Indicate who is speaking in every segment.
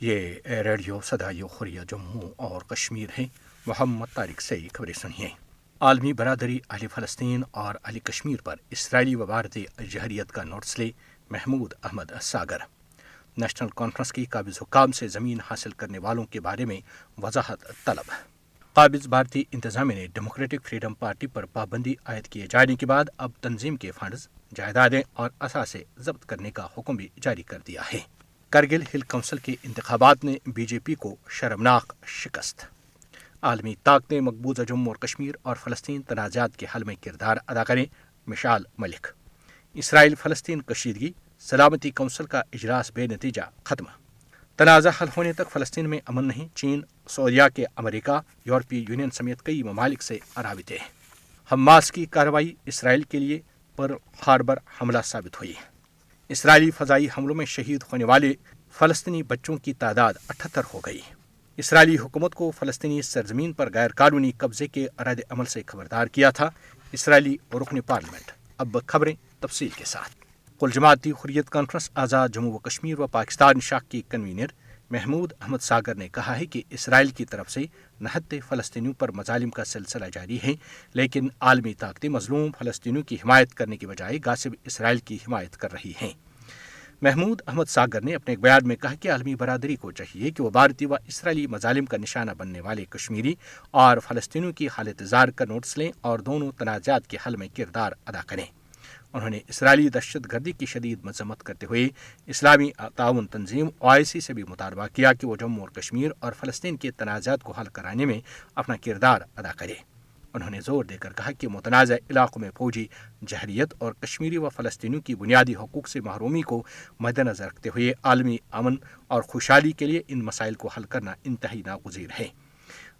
Speaker 1: یہ ریڈیو صدائی خریہ جموں اور کشمیر ہے محمد طارق سے خبریں سنیے۔ عالمی برادری اہل فلسطین اور اہل کشمیر پر اسرائیلی وبارت جہریت کا نوٹس لے محمود احمد ساگر۔ نیشنل کانفرنس کی قابض حکام سے زمین حاصل کرنے والوں کے بارے میں وضاحت طلب۔ قابض بھارتی انتظامیہ نے ڈیموکریٹک فریڈم پارٹی پر پابندی عائد کیے جانے کے بعد اب تنظیم کے فنڈز، جائیدادیں اور اثاثے ضبط کرنے کا حکم بھی جاری کر دیا ہے۔ کرگل ہل کونسل کے انتخابات نے بی جے پی کو شرمناک شکست۔ عالمی طاقتیں مقبوضہ جموں اور کشمیر اور فلسطین تنازعات کے حل میں کردار ادا کریں مشال ملک۔ اسرائیل فلسطین کشیدگی، سلامتی کونسل کا اجلاس بے نتیجہ ختم۔ تنازع حل ہونے تک فلسطین میں امن نہیں، چین، سعودیہ کے امریکہ، یورپی یونین سمیت کئی ممالک سے اراوتے ہیں۔ حماس کی کارروائی اسرائیل کے لیے پر ہاربر حملہ ثابت ہوئی۔ اسرائیلی فضائی حملوں میں شہید ہونے والے فلسطینی بچوں کی تعداد اٹھتر ہو گئی۔ اسرائیلی حکومت کو فلسطینی سرزمین پر غیر قانونی قبضے کے رد عمل سے خبردار کیا تھا۔ اسرائیلی رکن پارلیمنٹ۔ اب خبریں تفصیل کے ساتھ۔ کل جماعتی حریت کانفرنس آزاد جموں و کشمیر و پاکستان شاخ کی کنوینر محمود احمد ساگر نے کہا ہے کہ اسرائیل کی طرف سے نہتے فلسطینیوں پر مظالم کا سلسلہ جاری ہے، لیکن عالمی طاقتیں مظلوم فلسطینیوں کی حمایت کرنے کے بجائے گاسب اسرائیل کی حمایت کر رہی ہیں۔ محمود احمد ساگر نے اپنے بیان میں کہا کہ عالمی برادری کو چاہیے کہ وہ بھارتی و اسرائیلی مظالم کا نشانہ بننے والے کشمیری اور فلسطینیوں کی حالت زار کا نوٹس لیں اور دونوں تنازعات کے حل میں کردار ادا کریں۔ انہوں نے اسرائیلی دہشت گردی کی شدید مذمت کرتے ہوئے اسلامی تعاون تنظیم او آئی سی سے بھی مطالبہ کیا کہ وہ جموں اور کشمیر اور فلسطین کے تنازعات کو حل کرانے میں اپنا کردار ادا کرے۔ انہوں نے زور دے کر کہا کہ متنازع علاقوں میں فوجی جہریت اور کشمیری و فلسطینیوں کی بنیادی حقوق سے محرومی کو مد نظر رکھتے ہوئے عالمی امن اور خوشحالی کے لیے ان مسائل کو حل کرنا انتہائی ناگزیر ہے۔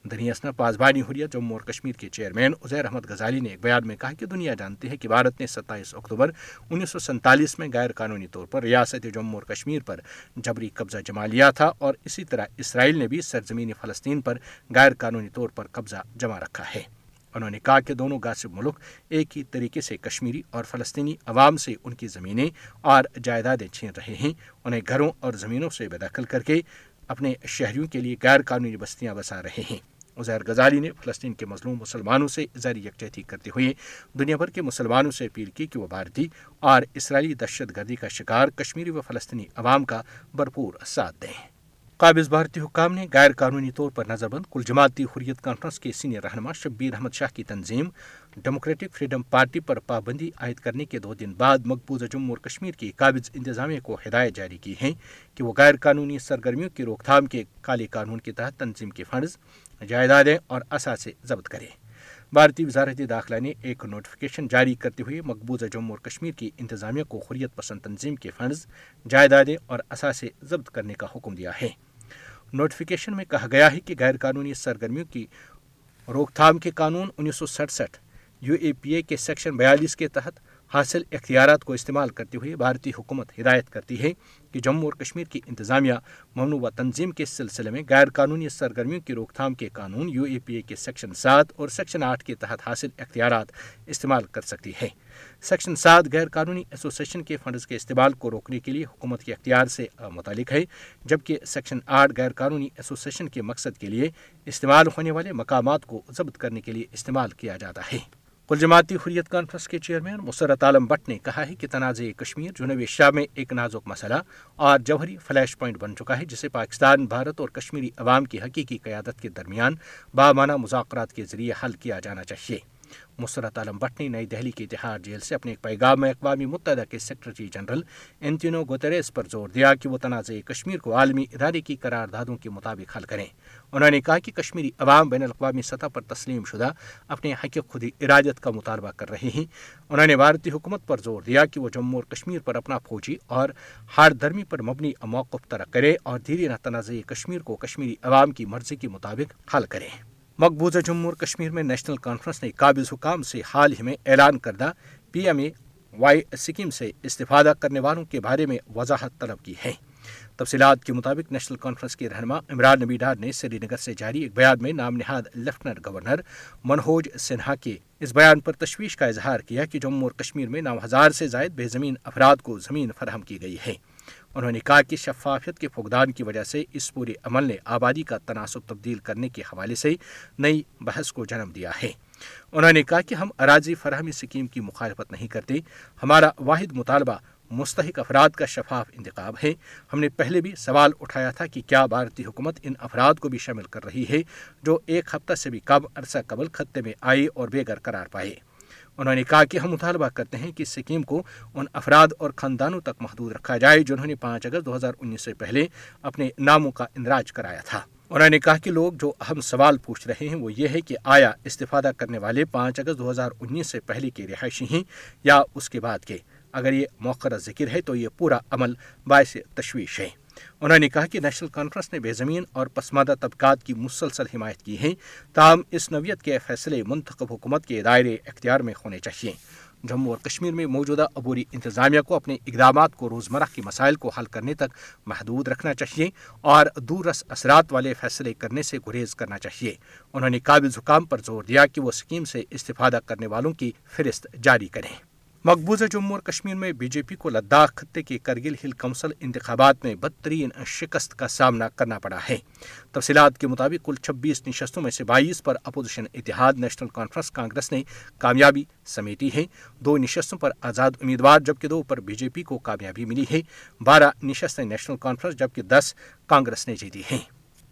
Speaker 1: دنیا پاسبانی حریت جموں اور کشمیر کے چیئرمین عزیر احمد غزالی نے ایک بیان میں کہا کہ دنیا جانتی ہے کہ بھارت نے ستائیس اکتوبر انیس سو سینتالیس میں غیر قانونی طور پر ریاست جموں اور کشمیر پر جبری قبضہ جما لیا تھا اور اسی طرح اسرائیل نے بھی سرزمین فلسطین پر غیر قانونی طور پر قبضہ جما رکھا ہے۔ انہوں نے کہا کہ دونوں گاسب ملک ایک ہی طریقے سے کشمیری اور فلسطینی عوام سے ان کی زمینیں اور جائیدادیں چھین رہے ہیں۔ انہیں گھروں اور زمینوں سے بے دخل کر کے اپنے شہریوں کے لیے غیر قانونی بستیاں بسا رہے ہیں۔ عزیر غزالی نے فلسطین کے مظلوم مسلمانوں سے زیر یکجہتی کرتے ہوئے دنیا بھر کے مسلمانوں سے اپیل کی کہ وہ بھارتی اور اسرائیلی دہشت گردی کا شکار کشمیری و فلسطینی عوام کا بھرپور ساتھ دیں۔ قابض بھارتی حکام نے غیر قانونی طور پر نظر بند کل جماعتی حریت کانفرنس کے سینئر رہنما شبیر احمد شاہ کی تنظیم ڈیموکریٹک فریڈم پارٹی پر پابندی عائد کرنے کے دو دن بعد مقبوضہ جموں اور کشمیر کی قابض انتظامیہ کو ہدایت جاری کی ہے کہ وہ غیر قانونی سرگرمیوں کی روک تھام کے کالے قانون کے تحت تنظیم کے فنڈز جائیدادیں اور اثاثے ضبط کرے بھارتی وزارت داخلہ نے ایک نوٹیفکیشن جاری کرتے ہوئے مقبوضہ جموں اور کشمیر کی انتظامیہ کو حریت پسند تنظیم کے فنڈز جائیدادیں اور اثاثے ضبط کرنے کا حکم دیا ہے۔ نوٹیفیکیشن میں کہا گیا ہے کہ غیر قانونی سرگرمیوں کی روک تھام کے قانون انیس سو سڑسٹھ یو اے پی اے کے سیکشن بیالیس کے تحت حاصل اختیارات کو استعمال کرتے ہوئے بھارتی حکومت ہدایت کرتی ہے کہ جموں اور کشمیر کی انتظامیہ ممنوع تنظیم کے سلسلے میں غیر قانونی سرگرمیوں کی روک تھام کے قانون یو اے پی اے کے سیکشن سات اور سیکشن آٹھ کے تحت حاصل اختیارات استعمال کر سکتی ہے۔ سیکشن سات غیر قانونی ایسوسیشن کے فنڈز کے استعمال کو روکنے کے لیے حکومت کے اختیار سے متعلق ہے، جبکہ سیکشن آٹھ غیر قانونی ایسوسیشن کے مقصد کے لیے استعمال ہونے والے مقامات کو ضبط کرنے کے لیے استعمال کیا جاتا ہے۔ کل جماعتی حریت کانفرنس کے چیئرمین مسرت عالم بٹ نے کہا ہے کہ تنازع کشمیر جنوبی شاہ میں ایک نازک مسئلہ اور جوہری فلیش پوائنٹ بن چکا ہے، جسے پاکستان، بھارت اور کشمیری عوام کی حقیقی قیادت کے درمیان بامانہ مذاکرات کے ذریعے حل کیا جانا چاہیے۔ مسرت عالم بٹ نے نئی دہلی کی تہار جیل سے اپنے ایک پیغام میں اقوام متحدہ کے سیکرٹری جنرل انتینو گوتریس پر زور دیا کہ وہ تنازع کشمیر کو عالمی ادارے کی قراردادوں کے مطابق حل کریں۔ انہوں نے کہا کہ کشمیری عوام بین الاقوامی سطح پر تسلیم شدہ اپنے حق خود ارادت کا مطالبہ کر رہے ہیں۔ انہوں نے بھارتی حکومت پر زور دیا کہ وہ جموں اور کشمیر پر اپنا فوجی اور ہار درمی پر مبنی موقف طرح کرے اور دھیرے نہ تنازع کشمیر کو کشمیری عوام کی مرضی کے مطابق حل کرے مقبوضہ جموں اور کشمیر میں نیشنل کانفرنس نے قابض حکام سے حال ہی میں اعلان کردہ P M A Y scheme سے استفادہ کرنے والوں کے بارے میں وضاحت طلب کی ہے۔ تفصیلات کے مطابق نیشنل کانفرنس کے رہنما عمران نبی ڈار نے سری نگر سے جاری ایک بیان میں نام نہاد لیفٹنٹ گورنر منہوج سنہا کے اس بیان پر تشویش کا اظہار کیا کہ جموں اور کشمیر میں نو ہزار سے زائد بے زمین افراد کو زمین فراہم کی گئی ہے۔ انہوں نے کہا کہ شفافیت کے فقدان کی وجہ سے اس پورے عمل نے آبادی کا تناسب تبدیل کرنے کے حوالے سے نئی بحث کو جنم دیا ہے۔ انہوں نے کہا کہ ہم اراضی فراہمی سکیم کی مخالفت نہیں کرتے۔ ہمارا واحد مطالبہ مستحق افراد کا شفاف انتخاب ہے۔ ہم نے پہلے بھی سوال اٹھایا تھا کہ کیا بھارتی حکومت ان افراد کو بھی شامل کر رہی ہے جو ایک ہفتہ سے بھی کم عرصہ قبل خطے میں آئے اور بے گھر قرار پائے۔ انہوں نے کہا کہ ہم مطالبہ کرتے ہیں کہ سکیم کو ان افراد اور خاندانوں تک محدود رکھا جائے جنہوں نے پانچ اگست دو ہزار انیس سے پہلے اپنے ناموں کا اندراج کرایا تھا۔ انہوں نے کہا کہ لوگ جو اہم سوال پوچھ رہے ہیں وہ یہ ہے کہ آیا استفادہ کرنے والے پانچ اگست دو ہزار انیس سے پہلے کے رہائشی ہیں یا اس کے بعد کے؟ اگر یہ موقع ذکر ہے تو یہ پورا عمل باعث تشویش ہے۔ انہوں نے کہا کہ نیشنل کانفرنس نے بے زمین اور پسماندہ طبقات کی مسلسل حمایت کی ہے، تاہم اس نوعیت کے فیصلے منتخب حکومت کے دائرے اختیار میں ہونے چاہیے جموں اور کشمیر میں موجودہ عبوری انتظامیہ کو اپنے اقدامات کو روزمرہ کے مسائل کو حل کرنے تک محدود رکھنا چاہیے اور دور رس اثرات والے فیصلے کرنے سے گریز کرنا چاہیے انہوں نے قابل حکام پر زور دیا کہ وہ اسکیم سے استفادہ کرنے والوں کی فہرست جاری کریں۔ مقبوضہ جموں اور کشمیر میں بی جے پی کو لداخ خطے کے کرگل ہل کونسل انتخابات میں بدترین شکست کا سامنا کرنا پڑا ہے۔ تفصیلات کے مطابق کل چھبیس نشستوں میں سے بائیس پر اپوزیشن اتحاد نیشنل کانفرنس کانگریس نے کامیابی سمیٹی ہے۔ دو نشستوں پر آزاد امیدوار جبکہ دو پر بی جے پی کو کامیابی ملی ہے۔ بارہ نشستیں نیشنل کانفرنس جبکہ دس کانگریس نے جیتی ہیں۔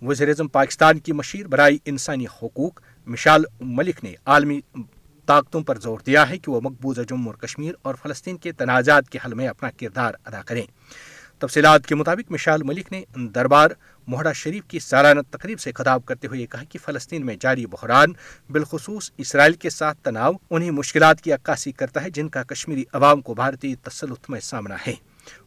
Speaker 1: وزیر اعظم پاکستان کی مشیر برائے انسانی حقوق مشال ملک نے عالمی طاقتوں پر زور دیا ہے کہ وہ مقبوضہ جموں اور کشمیر اور فلسطین کے تنازعات کے حل میں اپنا کردار ادا کریں۔ تفصیلات کے مطابق مشال ملک نے دربار محرہ شریف کی سالانہ تقریب سے خطاب کرتے ہوئے کہا کہ فلسطین میں جاری بحران بالخصوص اسرائیل کے ساتھ تناؤ انہیں مشکلات کی عکاسی کرتا ہے جن کا کشمیری عوام کو بھارتی تسلط میں سامنا ہے۔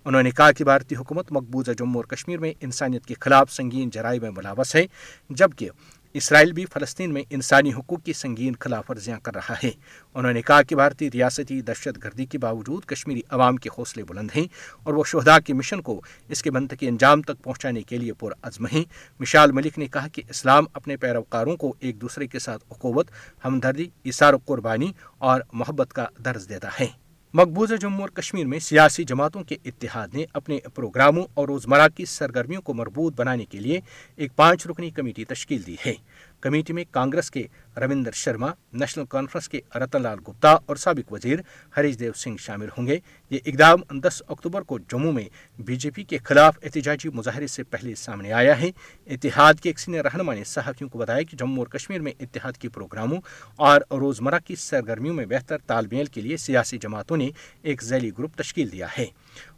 Speaker 1: انہوں نے کہا کہ بھارتی حکومت مقبوضہ جموں اور کشمیر میں انسانیت کے خلاف سنگین جرائم میں ملاوث ہے، جبکہ اسرائیل بھی فلسطین میں انسانی حقوق کی سنگین خلاف ورزیاں کر رہا ہے۔ انہوں نے کہا کہ بھارتی ریاستی دہشت گردی کے باوجود کشمیری عوام کے حوصلے بلند ہیں اور وہ شہدا کے مشن کو اس کے منطقی انجام تک پہنچانے کے لیے پرعزم ہیں۔ مشال ملک نے کہا کہ اسلام اپنے پیروکاروں کو ایک دوسرے کے ساتھ اقوت ہمدردی، اثار و قربانی اور محبت کا درز دیتا ہے۔ مقبوضہ جموں اور کشمیر میں سیاسی جماعتوں کے اتحاد نے اپنے پروگراموں اور روزمرہ کی سرگرمیوں کو مربوط بنانے کے لیے ایک پانچ رکنی کمیٹی تشکیل دی ہے۔ کمیٹی میں کانگریس کے روندر شرما، نیشنل کانفرنس کے رتن لال گپتا اور سابق وزیر ہریش دیو سنگھ شامل ہوں گے۔ یہ اقدام دس اکتوبر کو جموں میں بی جے پی کے خلاف احتجاجی مظاہرے سے پہلے سامنے آیا ہے۔ اتحاد کے ایک سینئر رہنما نے صحافیوں کو بتایا کہ جموں اور کشمیر میں اتحاد کے پروگراموں اور روزمرہ کی سرگرمیوں میں بہتر تال میل کے لیے سیاسی جماعتوں نے ایک ذیلی گروپ تشکیل دیا ہے۔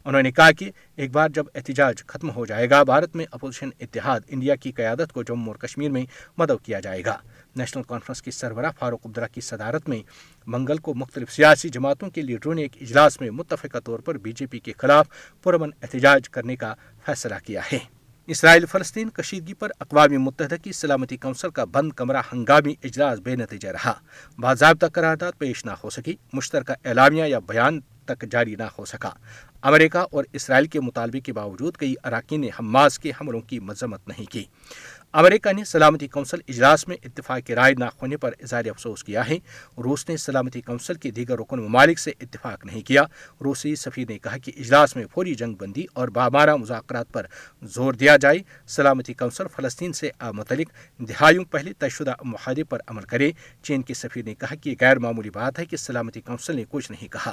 Speaker 1: انہوں نے کہا کہ ایک بار جب احتجاج ختم ہو جائے گا، بھارت میں اپوزیشن اتحاد انڈیا کی قیادت کو جموں اور کشمیر میں مدعو کیا جائے گا۔ نیشنل کانفرنس کی سربراہ فاروق عبداللہ کی صدارت میں منگل کو مختلف سیاسی جماعتوں کے لیڈروں نے ایک اجلاس میں متفقہ طور پر بی جے پی کے خلاف پرامن احتجاج کرنے کا فیصلہ کیا ہے۔ اسرائیل فلسطین کشیدگی پر اقوام متحدہ کی سلامتی کونسل کا بند کمرہ ہنگامی اجلاس بے نتیجہ رہا۔ باضابطہ قرارداد پیش نہ ہو سکی، مشترکہ اعلامیہ یا بیان تک جاری نہ ہو سکا۔ امریکہ اور اسرائیل کے مطالبے کے باوجود کئی اراکین نے حماس کے حملوں کی مذمت نہیں کی۔ امریکہ نے سلامتی کونسل اجلاس میں اتفاق کی رائے نہ ہونے پر اظہار افسوس کیا ہے۔ روس نے سلامتی کونسل کے دیگر رکن ممالک سے اتفاق نہیں کیا۔ روسی سفیر نے کہا کہ اجلاس میں فوری جنگ بندی اور بامارہ مذاکرات پر زور دیا جائے۔ سلامتی کونسل فلسطین سے متعلق دہائیوں پہلے طے شدہ معاہدے پر عمل کرے۔ چین کے سفیر نے کہا کہ یہ غیر معمولی بات ہے کہ سلامتی کونسل نے کچھ نہیں کہا۔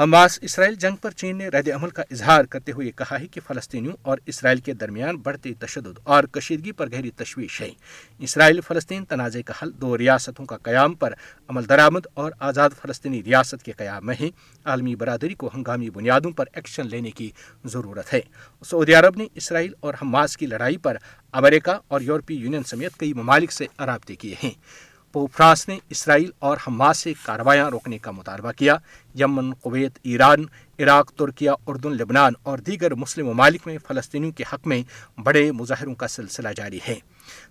Speaker 1: حماس اسرائیل جنگ پر چین نے رد عمل کا اظہار کرتے ہوئے کہا ہے کہ فلسطینیوں اور اسرائیل کے درمیان بڑھتی تشدد اور کشیدگی پر گہری تشویش ہے۔ اسرائیل فلسطین تنازع کا حل دو ریاستوں کا قیام پر عمل درآمد اور آزاد فلسطینی ریاست کے قیام میں ہے۔ عالمی برادری کو ہنگامی بنیادوں پر ایکشن لینے کی ضرورت ہے۔ سعودی عرب نے اسرائیل اور حماس کی لڑائی پر امریکہ اور یورپی یونین سمیت کئی ممالک سے رابطے کیے ہیں۔ فرانس نے اسرائیل اور حماس سے کارروائیاں روکنے کا مطالبہ کیا۔ Yemen, Kuwait, Iran, Iraq, Türkiye, اردن، لبنان اور دیگر مسلم ممالک میں فلسطینیوں کے حق میں بڑے مظاہروں کا سلسلہ جاری ہے۔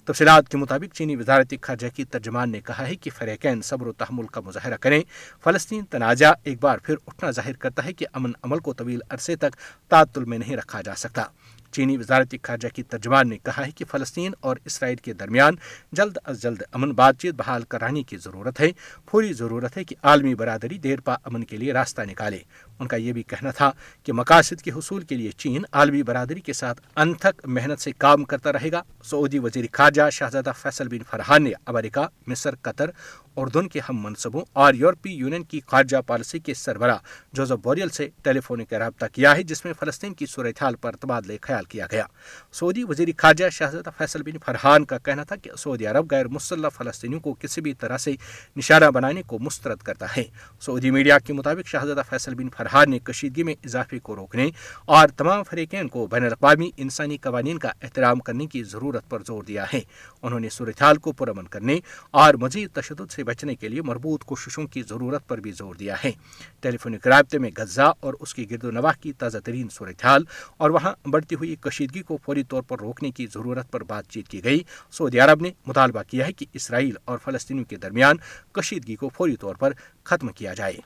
Speaker 1: تفصیلات کے مطابق چینی وزارت خارجہ کی ترجمان نے کہا ہے کہ فریقین صبر و تحمل کا مظاہرہ کریں۔ فلسطین تنازع ایک بار پھر اٹھنا ظاہر کرتا ہے کہ امن عمل کو طویل عرصے تک تعطل میں نہیں رکھا جا سکتا۔ چینی وزارت خارجہ کی ترجمان نے کہا ہے کہ فلسطین اور اسرائیل کے درمیان جلد از جلد امن بات چیت بحال کرانے کی ضرورت ہے۔ پوری ضرورت ہے کہ عالمی برادری دیر پا امن کے لیے راستہ نکالے۔ ان کا یہ بھی کہنا تھا کہ مقاصد کے حصول کے لیے چین عالمی برادری کے ساتھ انتھک محنت سے کام کرتا رہے گا۔ سعودی وزیر خارجہ شہزادہ فیصل بن فرحان نے امریکہ، مصر، قطر اردن کے ہم منصبوں اور یورپی یونین کی خارجہ پالیسی کے سربراہ جوزف بوریل سے ٹیلی فونک رابطہ کیا ہے، جس میں فلسطین کی صورتحال پر تبادلے خیال کیا گیا۔ سعودی وزیر خارجہ شہزادہ فیصل بن فرحان کا کہنا تھا کہ سعودی عرب غیر مسلح فلسطینیوں کو کسی بھی طرح سے نشانہ بنانے کو مسترد کرتا ہے۔ سعودی میڈیا کے مطابق شہزادہ فیصل بن فرحان نے کشیدگی میں اضافے کو روکنے اور تمام فریقین کو بین الاقوامی انسانی قوانین کا احترام کرنے کی ضرورت پر زور دیا ہے۔ انہوں نے صورتحال کو پرامن کرنے اور مزید تشدد سے بچنے کے لیے مربوط کوششوں کی ضرورت پر بھی زور دیا ہے۔ ٹیلی فونک رابطے میں غزہ اور اس کی گرد و نواح کی تازہ ترین صورتحال اور وہاں بڑھتی ہوئی کشیدگی کو فوری طور پر روکنے کی ضرورت پر بات چیت کی گئی۔ سعودی عرب نے مطالبہ کیا ہے کہ اسرائیل اور فلسطینیوں کے درمیان کشیدگی کو فوری طور پر ختم کیا جائے۔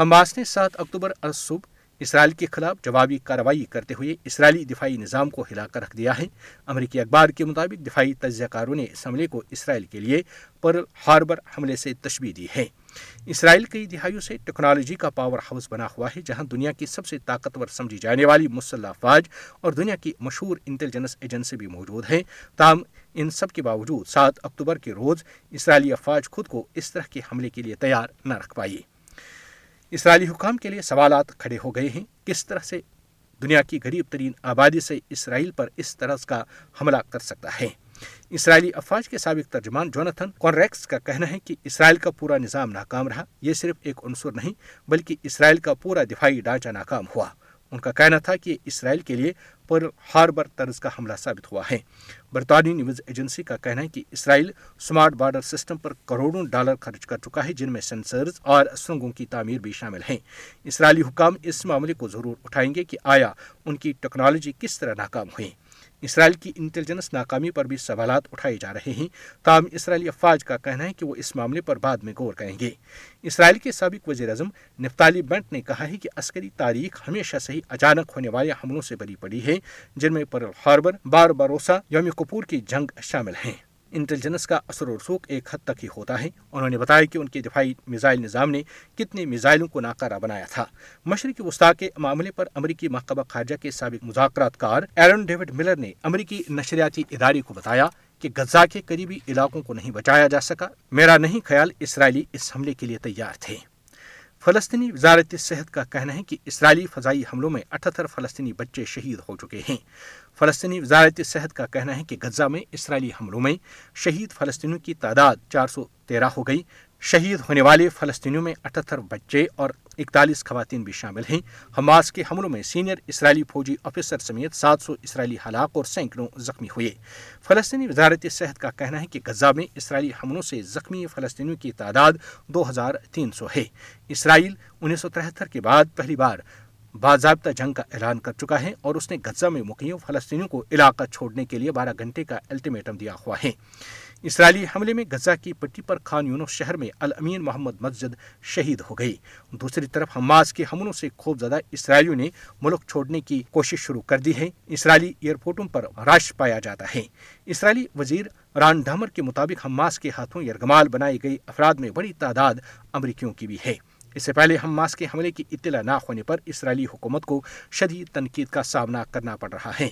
Speaker 1: حماس نے سات اکتوبر صبح اسرائیل کے خلاف جوابی کارروائی کرتے ہوئے اسرائیلی دفاعی نظام کو ہلا کر رکھ دیا ہے۔ امریکی اخبار کے مطابق دفاعی تجزیہ کاروں نے اس حملے کو اسرائیل کے لیے پر ہاربر حملے سے تشبیح دی ہے۔ اسرائیل کئی دہائیوں سے ٹیکنالوجی کا پاور ہاؤس بنا ہوا ہے، جہاں دنیا کی سب سے طاقتور سمجھی جانے والی مسلح افواج اور دنیا کی مشہور انٹیلیجنس ایجنسی بھی موجود ہیں۔ تاہم، ان سب کے باوجود سات اکتوبر کے روز اسرائیلی افواج خود کو اس طرح کے حملے کے لیے تیار نہ رکھ پائی اسرائیلی حکام کے لیے سوالات کھڑے ہو گئے ہیں۔ کس طرح سے دنیا کی غریب ترین آبادی سے اسرائیل پر اس طرح کا حملہ کر سکتا ہے؟ اسرائیلی افواج کے سابق ترجمان جوناتھن کونریکس کا کہنا ہے کہ اسرائیل کا پورا نظام ناکام رہا۔ یہ صرف ایک عنصر نہیں، بلکہ اسرائیل کا پورا دفاعی ڈھانچہ ناکام ہوا۔ ان کا کہنا تھا کہ اسرائیل کے لیے پر ہاربر طرز کا حملہ ثابت ہوا ہے۔ برطانوی نیوز ایجنسی کا کہنا ہے کہ اسرائیل سمارٹ بارڈر سسٹم پر کروڑوں ڈالر خرچ کر چکا ہے، جن میں سینسرز اور سرنگوں کی تعمیر بھی شامل ہیں۔ اسرائیلی حکام اس معاملے کو ضرور اٹھائیں گے کہ آیا ان کی ٹیکنالوجی کس طرح ناکام ہوئی اسرائیل کی انٹیلیجنس ناکامی پر بھی سوالات اٹھائے جا رہے ہیں۔ تاہم، اسرائیلی افواج کا کہنا ہے کہ وہ اس معاملے پر بعد میں غور کریں گے۔ اسرائیل کے سابق وزیر اعظم نفتالی بنٹ نے کہا ہے کہ عسکری تاریخ ہمیشہ سے ہی اچانک ہونے والے حملوں سے بری پڑی ہے، جن میں پرل ہاربر بار باروسا یوم کپور کی جنگ شامل ہیں۔ انٹیلیجنس کا اثر و رسوخ ایک حد تک ہی ہوتا ہے۔ انہوں نے بتایا کہ ان کے دفاعی میزائل نظام نے کتنے میزائلوں کو ناکارہ بنایا تھا۔ مشرقی وسطی کے معاملے پر امریکی محکمہ خارجہ کے سابق مذاکرات کار ایرن ڈیوڈ ملر نے امریکی نشریاتی ادارے کو بتایا کہ غزہ کے قریبی علاقوں کو نہیں بچایا جا سکا۔ میرا نہیں خیال اسرائیلی اس حملے کے لیے تیار تھے۔ فلسطینی وزارت صحت کا کہنا ہے کہ اسرائیلی فضائی حملوں میں اٹھہتر فلسطینی بچے شہید ہو چکے ہیں۔ فلسطینی وزارت صحت کا کہنا ہے کہ غزہ میں اسرائیلی حملوں میں شہید فلسطینیوں کی تعداد چار سو تیرہ ہو گئی۔ شہید ہونے والے فلسطینیوں میں اٹھہتر بچے اور اکتالیس خواتین بھی شامل ہیں۔ حماس کے حملوں میں سینئر اسرائیلی فوجی آفیسر سمیت سات سو اسرائیلی ہلاک اور سینکڑوں زخمی ہوئے۔ فلسطینی وزارت صحت کا کہنا ہے کہ غزہ میں اسرائیلی حملوں سے زخمی فلسطینیوں کی تعداد دو ہزار تین سو ہے۔ اسرائیل انیس سو ترہتر کے بعد پہلی بار باضابطہ جنگ کا اعلان کر چکا ہے اور اس نے غزہ میں مقیم فلسطینیوں کو علاقہ چھوڑنے کے لیے بارہ گھنٹے کا الٹیمیٹم دیا ہوا ہے۔ اسرائیلی حملے میں غزہ کی پٹی پر خان یونس شہر میں الامین محمد مسجد شہید ہو گئی۔ دوسری طرف حماس کے حملوں سے خوف زدہ اسرائیلیوں نے ملک چھوڑنے کی کوشش شروع کر دی ہے۔ اسرائیلی ایئرپورٹوں پر رش پایا جاتا ہے۔ اسرائیلی وزیر ران ڈھمر کے مطابق حماس کے ہاتھوں یرغمال بنائی گئی افراد میں بڑی تعداد امریکیوں کی بھی ہے۔ اس سے پہلے حماس کے حملے کی اطلاع نہ ہونے پر اسرائیلی حکومت کو شدید تنقید کا سامنا کرنا پڑ رہا ہے۔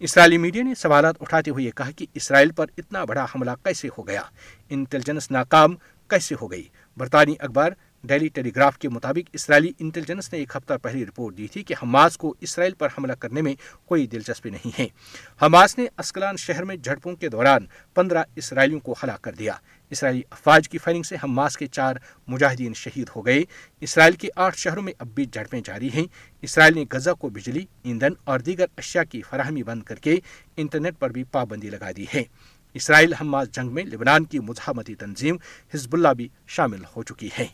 Speaker 1: اسرائیلی میڈیا نے سوالات اٹھاتے ہوئے کہا کہ اسرائیل پر اتنا بڑا حملہ کیسے ہو گیا؟ انٹیلیجنس ناکام کیسے ہو گئی؟ برطانوی اخبار
Speaker 2: ڈیلی ٹیلی گراف کے مطابق اسرائیلی انٹیلیجنس نے ایک ہفتہ پہلے رپورٹ دی تھی کہ حماس کو اسرائیل پر حملہ کرنے میں کوئی دلچسپی نہیں ہے۔ حماس نے اسکلان شہر میں جھڑپوں کے دوران پندرہ اسرائیلیوں کو ہلاک کر دیا۔ اسرائیلی افواج کی فائرنگ سے حماس کے چار مجاہدین شہید ہو گئے۔ اسرائیل کے آٹھ شہروں میں اب بھی جھڑپیں جاری ہیں۔ اسرائیل نے غزہ کو بجلی، ایندھن اور دیگر اشیاء کی فراہمی بند کر کے انٹرنیٹ پر بھی پابندی لگا دی ہے۔ اسرائیل حماس جنگ میں لبنان کی مزاحمتی تنظیم حزب اللہ بھی شامل ہو چکی ہے۔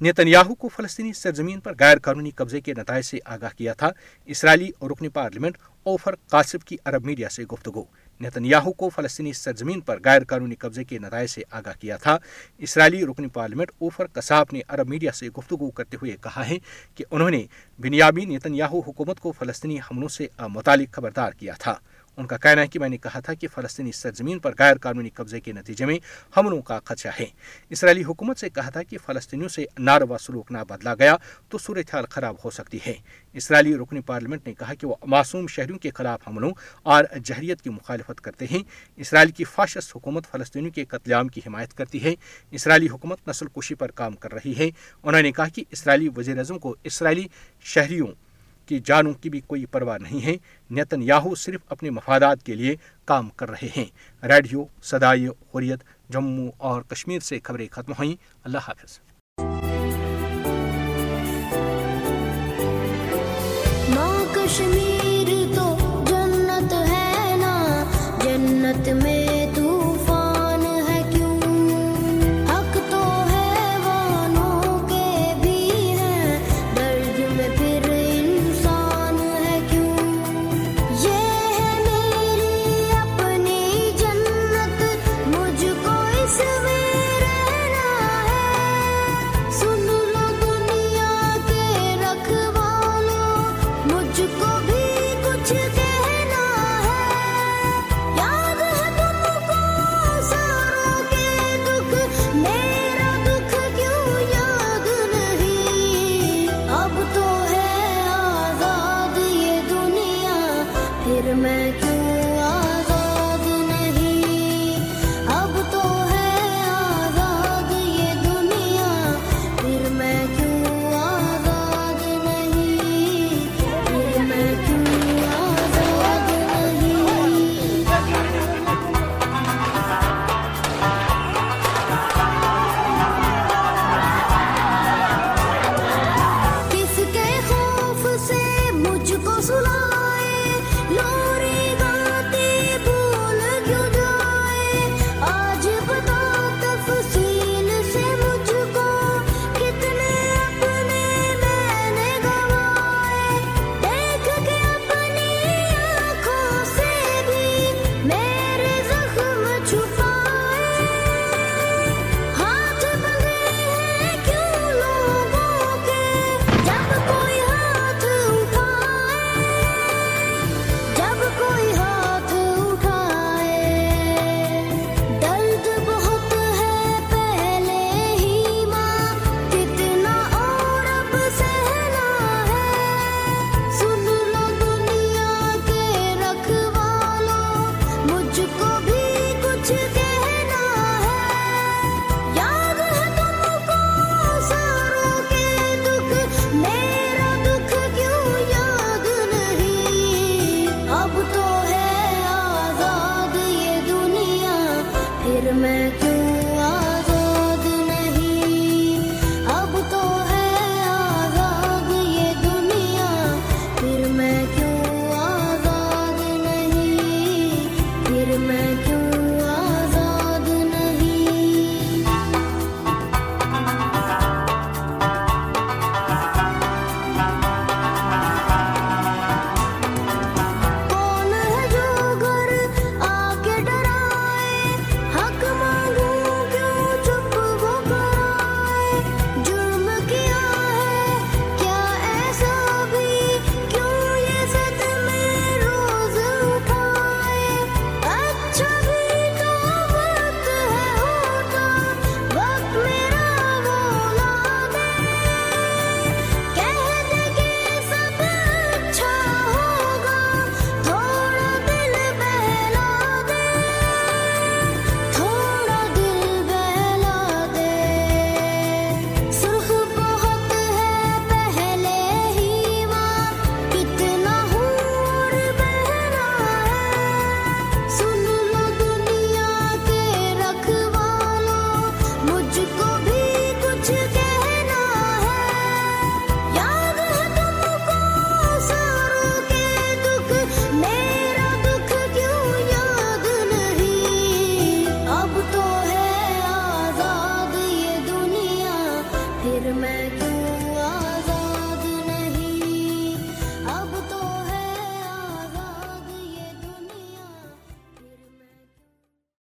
Speaker 2: نیتنیاہو کو فلسطینی سرزمین پر غیر قانونی قبضے کے نتائج سے آگاہ کیا تھا۔ اسرائیلی اور رکن پارلیمنٹ اوفر قاسب کی عرب میڈیا سے گفتگو۔ نیتنیاہو کو فلسطینی سرزمین پر غیر قانونی قبضے کے نتائج سے آگاہ کیا تھا۔ اسرائیلی رکن پارلیمنٹ اوفر قصاب نے عرب میڈیا سے گفتگو کرتے ہوئے کہا ہے کہ انہوں نے بنیابی نیتنیاہو حکومت کو فلسطینی حملوں سے متعلق خبردار کیا تھا۔ ان کا کہنا ہے کہ میں نے کہا تھا کہ فلسطینی سرزمین پر غیر قانونی قبضے کے نتیجے میں حملوں کا خدشہ ہے۔ اسرائیلی حکومت سے کہا تھا کہ فلسطینیوں سے ناروا سلوک نہ بدلا گیا تو صورتحال خراب ہو سکتی ہے۔ اسرائیلی رکن پارلیمنٹ نے کہا کہ وہ معصوم شہریوں کے خلاف حملوں اور جہریت کی مخالفت کرتے ہیں۔ اسرائیل کی فاشس حکومت فلسطینیوں کے قتل عام کی حمایت کرتی ہے۔ اسرائیلی حکومت نسل کشی پر کام کر رہی ہے۔ انہوں نے کہا کہ اسرائیلی وزیر اعظم کو اسرائیلی شہریوں کی جانوں کی بھی کوئی پرواہ نہیں ہے۔ نیتن یاہو صرف اپنے مفادات کے لیے کام کر رہے ہیں۔ ریڈیو سدائی حریت، جموں اور کشمیر سے خبریں ختم ہوئیں۔ اللہ حافظ۔